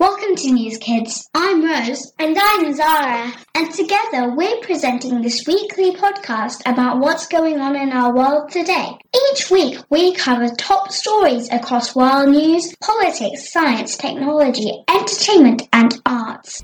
Welcome to NewzKidz. I'm Rose. And I'm Zara. And together we're presenting this weekly podcast about what's going on in our world today. Each week we cover top stories across world news, politics, science, technology, entertainment, and arts.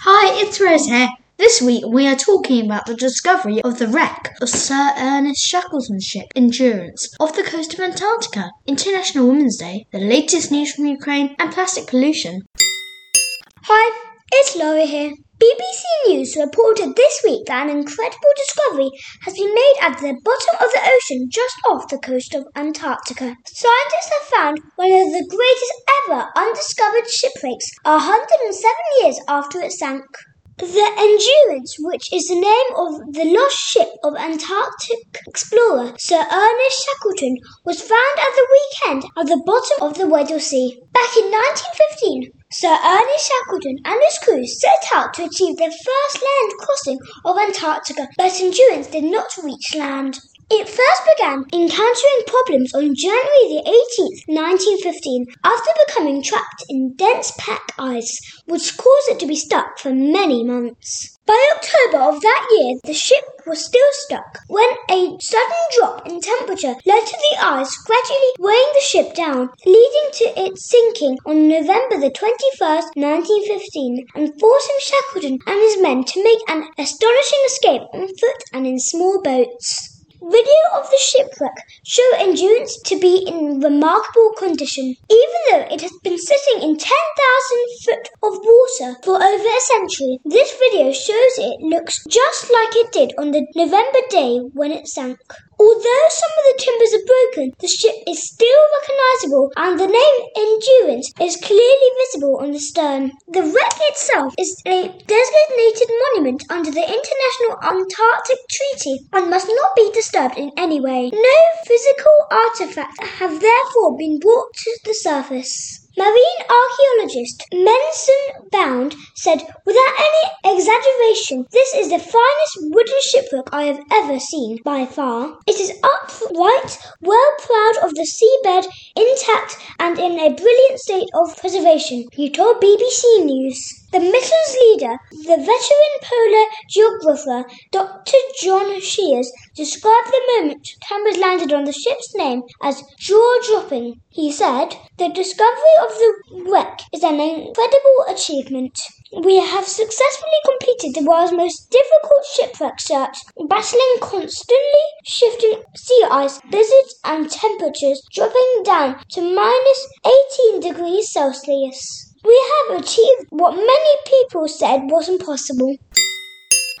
Hi, it's Rose here. This week we are talking about the discovery of the wreck of Sir Ernest Shackleton's ship Endurance off the coast of Antarctica, International Women's Day, the latest news from Ukraine, and plastic pollution. Hi, it's Laura here. BBC News reported this week that an incredible discovery has been made at the bottom of the ocean just off the coast of Antarctica. Scientists have found one of the greatest ever undiscovered shipwrecks 107 years after it sank. The Endurance, which is the name of the lost ship of Antarctic explorer Sir Ernest Shackleton, was found at the weekend at the bottom of the Weddell Sea. Back in 1915, Sir Ernest Shackleton and his crew set out to achieve their first land crossing of Antarctica, but Endurance did not reach land. It first began encountering problems on January the 18th, 1915, after becoming trapped in dense pack ice, which caused it to be stuck for many months. By October of that year, the ship was still stuck when a sudden drop in temperature led to the ice gradually weighing the ship down, leading to its sinking on November the 21st, 1915, and forcing Shackleton and his men to make an astonishing escape on foot and in small boats. Video of the shipwreck show Endurance to be in remarkable condition, even though it has been sitting in 10,000 foot of water for over a century. This video shows it looks just like it did on the November day when it sank. Although some of the timbers are broken, the ship is still recognizable and the name Endurance is clearly visible on the stern. The wreck itself is a designated monument under the International Antarctic Treaty and must not be disturbed in any way. No physical artifacts have therefore been brought to the surface. Marine archaeologist Mensun Bound said, without any exaggeration, this is the finest wooden shipwreck I have ever seen, by far. It is upright, well proud of the seabed, intact, and in a brilliant state of preservation, he told BBC News. The mission's leader, the veteran polar geographer Dr. John Shears, described the moment cameras landed on the ship's name as jaw dropping. He said, The discovery of the wreck is an incredible achievement. We have successfully completed the world's most difficult shipwreck search, battling constantly shifting sea ice, blizzards, and temperatures dropping down to minus 18 degrees Celsius. We have achieved what many people said was impossible.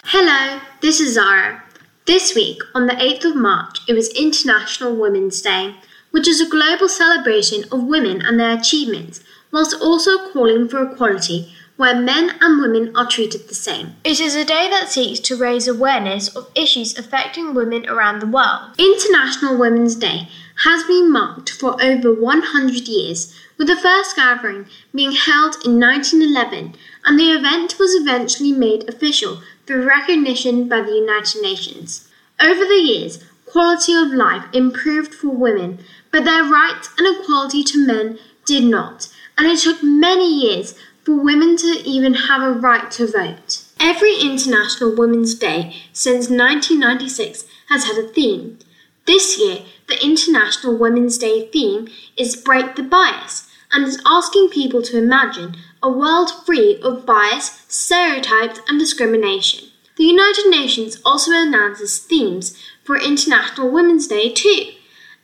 Hello, this is Zara. This week, on the 8th of March, it was International Women's Day, which is a global celebration of women and their achievements, whilst also calling for equality where men and women are treated the same. It is a day that seeks to raise awareness of issues affecting women around the world. International Women's Day has been marked for over 100 years, with the first gathering being held in 1911, and the event was eventually made official through recognition by the United Nations. Over the years, quality of life improved for women, but their rights and equality to men did not, and it took many years for women to even have a right to vote. Every International Women's Day since 1996 has had a theme. This year, the International Women's Day theme is Break the Bias and is asking people to imagine a world free of bias, stereotypes, and discrimination. The United Nations also announces themes for International Women's Day too.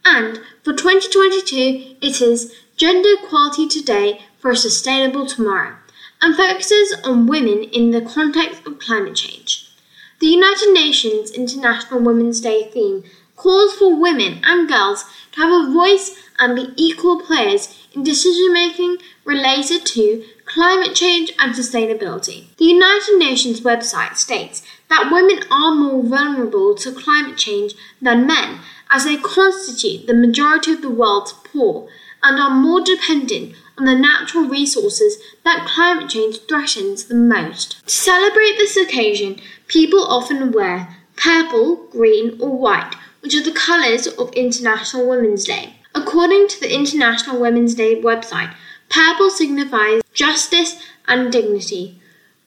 And for 2022, it is Gender Equality Today for a Sustainable Tomorrow and focuses on women in the context of climate change. The United Nations International Women's Day theme calls for women and girls to have a voice and be equal players in decision making related to climate change and sustainability. The United Nations website states that women are more vulnerable to climate change than men as they constitute the majority of the world's poor and are more dependent on the natural resources that climate change threatens the most. To celebrate this occasion, people often wear purple, green, or white, which are the colours of International Women's Day. According to the International Women's Day website, Purple signifies justice and dignity.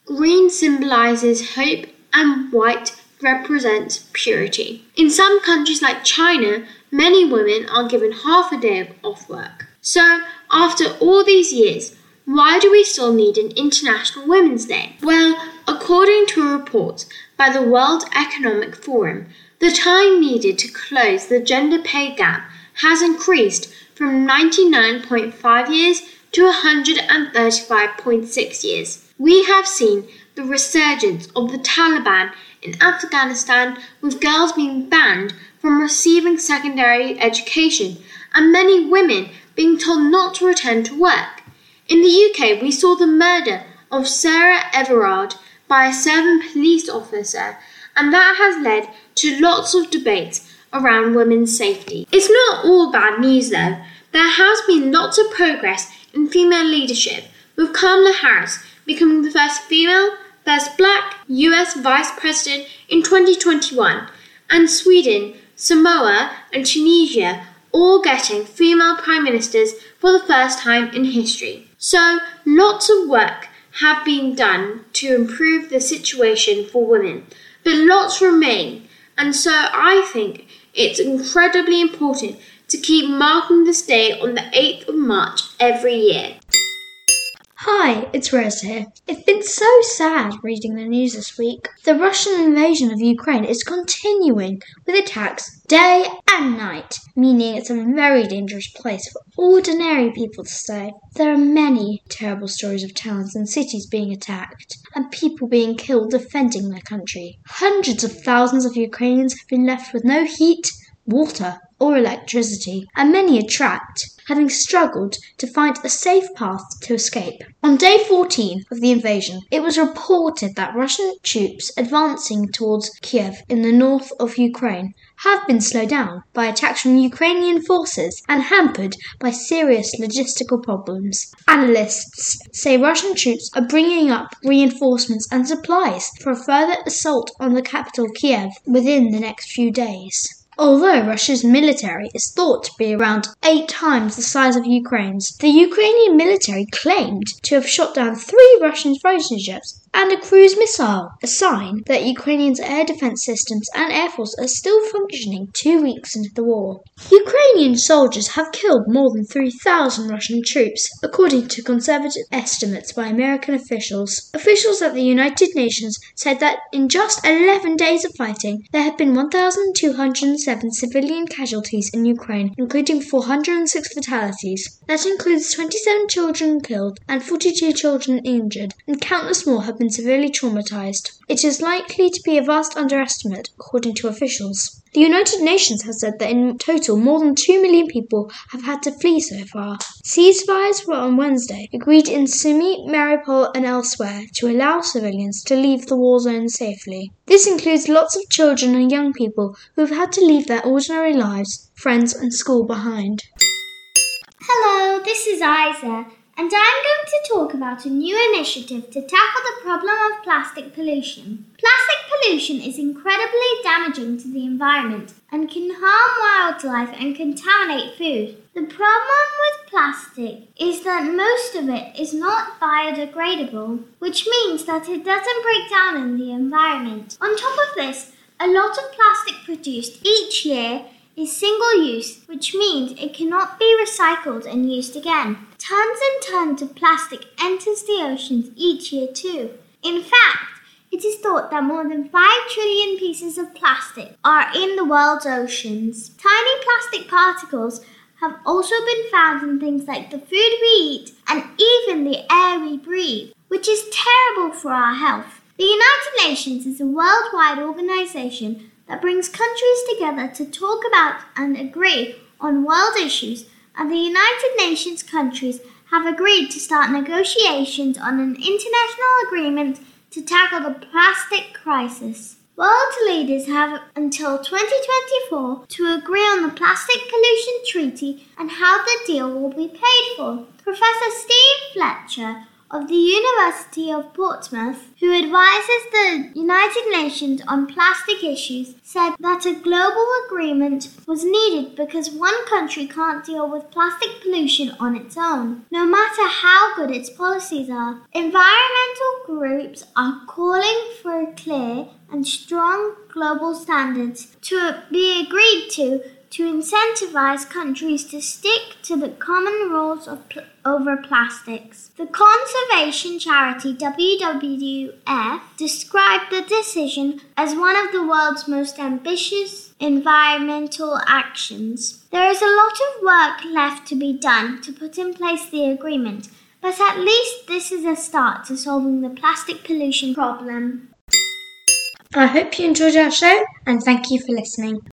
Green symbolizes hope, and white represents purity. In some countries like China, many women are given half a day off work. So, after all these years, why do we still need an International Women's Day? Well, according to a report by the World Economic Forum, the time needed to close the gender pay gap has increased from 99.5 years to 135.6 years. We have seen the resurgence of the Taliban in Afghanistan, with girls being banned from receiving secondary education and many women being told not to return to work. In the UK, we saw the murder of Sarah Everard by a Severn police officer, and that has led to lots of debates around women's safety. It's not all bad news though. There has been lots of progress in female leadership, with Kamala Harris becoming the first female, first black US vice president in 2021, and Sweden, Samoa, and Tunisia all getting female prime ministers for the first time in history. So, lots of work have been done to improve the situation for women, but lots remain. And so, I think it's incredibly important to keep marking this day on the 8th of March every year. Hi, it's Rose here. It's been so sad reading the news this week. The Russian invasion of Ukraine is continuing with attacks day and night, meaning it's a very dangerous place for ordinary people to stay. There are many terrible stories of towns and cities being attacked and people being killed defending their country. Hundreds of thousands of Ukrainians have been left with no heat, water, or electricity, and many are trapped, having struggled to find a safe path to escape. On day 14 of the invasion, it was reported that Russian troops advancing towards Kiev in the north of Ukraine have been slowed down by attacks from Ukrainian forces and hampered by serious logistical problems. Analysts say Russian troops are bringing up reinforcements and supplies for a further assault on the capital Kiev within the next few days. Although Russia's military is thought to be around eight times the size of Ukraine's, the Ukrainian military claimed to have shot down three Russian fighter jets and a cruise missile, a sign that Ukrainians' air defense systems and air force are still functioning two weeks into the war. Ukrainian soldiers have killed more than 3,000 Russian troops, according to conservative estimates by American officials. Officials at the United Nations said that in just 11 days of fighting, there have been 1,207 civilian casualties in Ukraine, including 406 fatalities. That includes 27 children killed and 42 children injured, and countless more have been severely traumatized. It is likely to be a vast underestimate, according to officials. The United Nations has said that in total more than 2 million people have had to flee so far. Ceasefires were on Wednesday agreed in Sumy, Mariupol, and elsewhere to allow civilians to leave the war zone safely. This includes lots of children and young people who have had to leave their ordinary lives, friends, and school behind. Hello, this is Isa and I'm going to talk about a new initiative to tackle the problem of plastic pollution. Plastic pollution is incredibly damaging to the environment and can harm wildlife and contaminate food. The problem with plastic is that most of it is not biodegradable, which means that it doesn't break down in the environment. On top of this, a lot of plastic produced each year is single use, which means it cannot be recycled and used again. Tons and tons of plastic enters the oceans each year too. In fact, it is thought that more than 5 trillion pieces of plastic are in the world's oceans. Tiny plastic particles have also been found in things like the food we eat and even the air we breathe, which is terrible for our health. The United Nations is a worldwide organization that brings countries together to talk about and agree on world issues, and the United Nations countries have agreed to start negotiations on an international agreement to tackle the plastic crisis. World leaders have until 2024 to agree on the Plastic Pollution Treaty and how the deal will be paid for. Professor Steve Fletcher of the University of Portsmouth, who advises the United Nations on plastic issues, said that a global agreement was needed because one country can't deal with plastic pollution on its own, no matter how good its policies are. Environmental groups are calling for clear and strong global standards to be agreed to to incentivize countries to stick to the common rules of pl- over plastics. The conservation charity WWF described the decision as one of the world's most ambitious environmental actions. There is a lot of work left to be done to put in place the agreement, but at least this is a start to solving the plastic pollution problem. I hope you enjoyed our show and thank you for listening.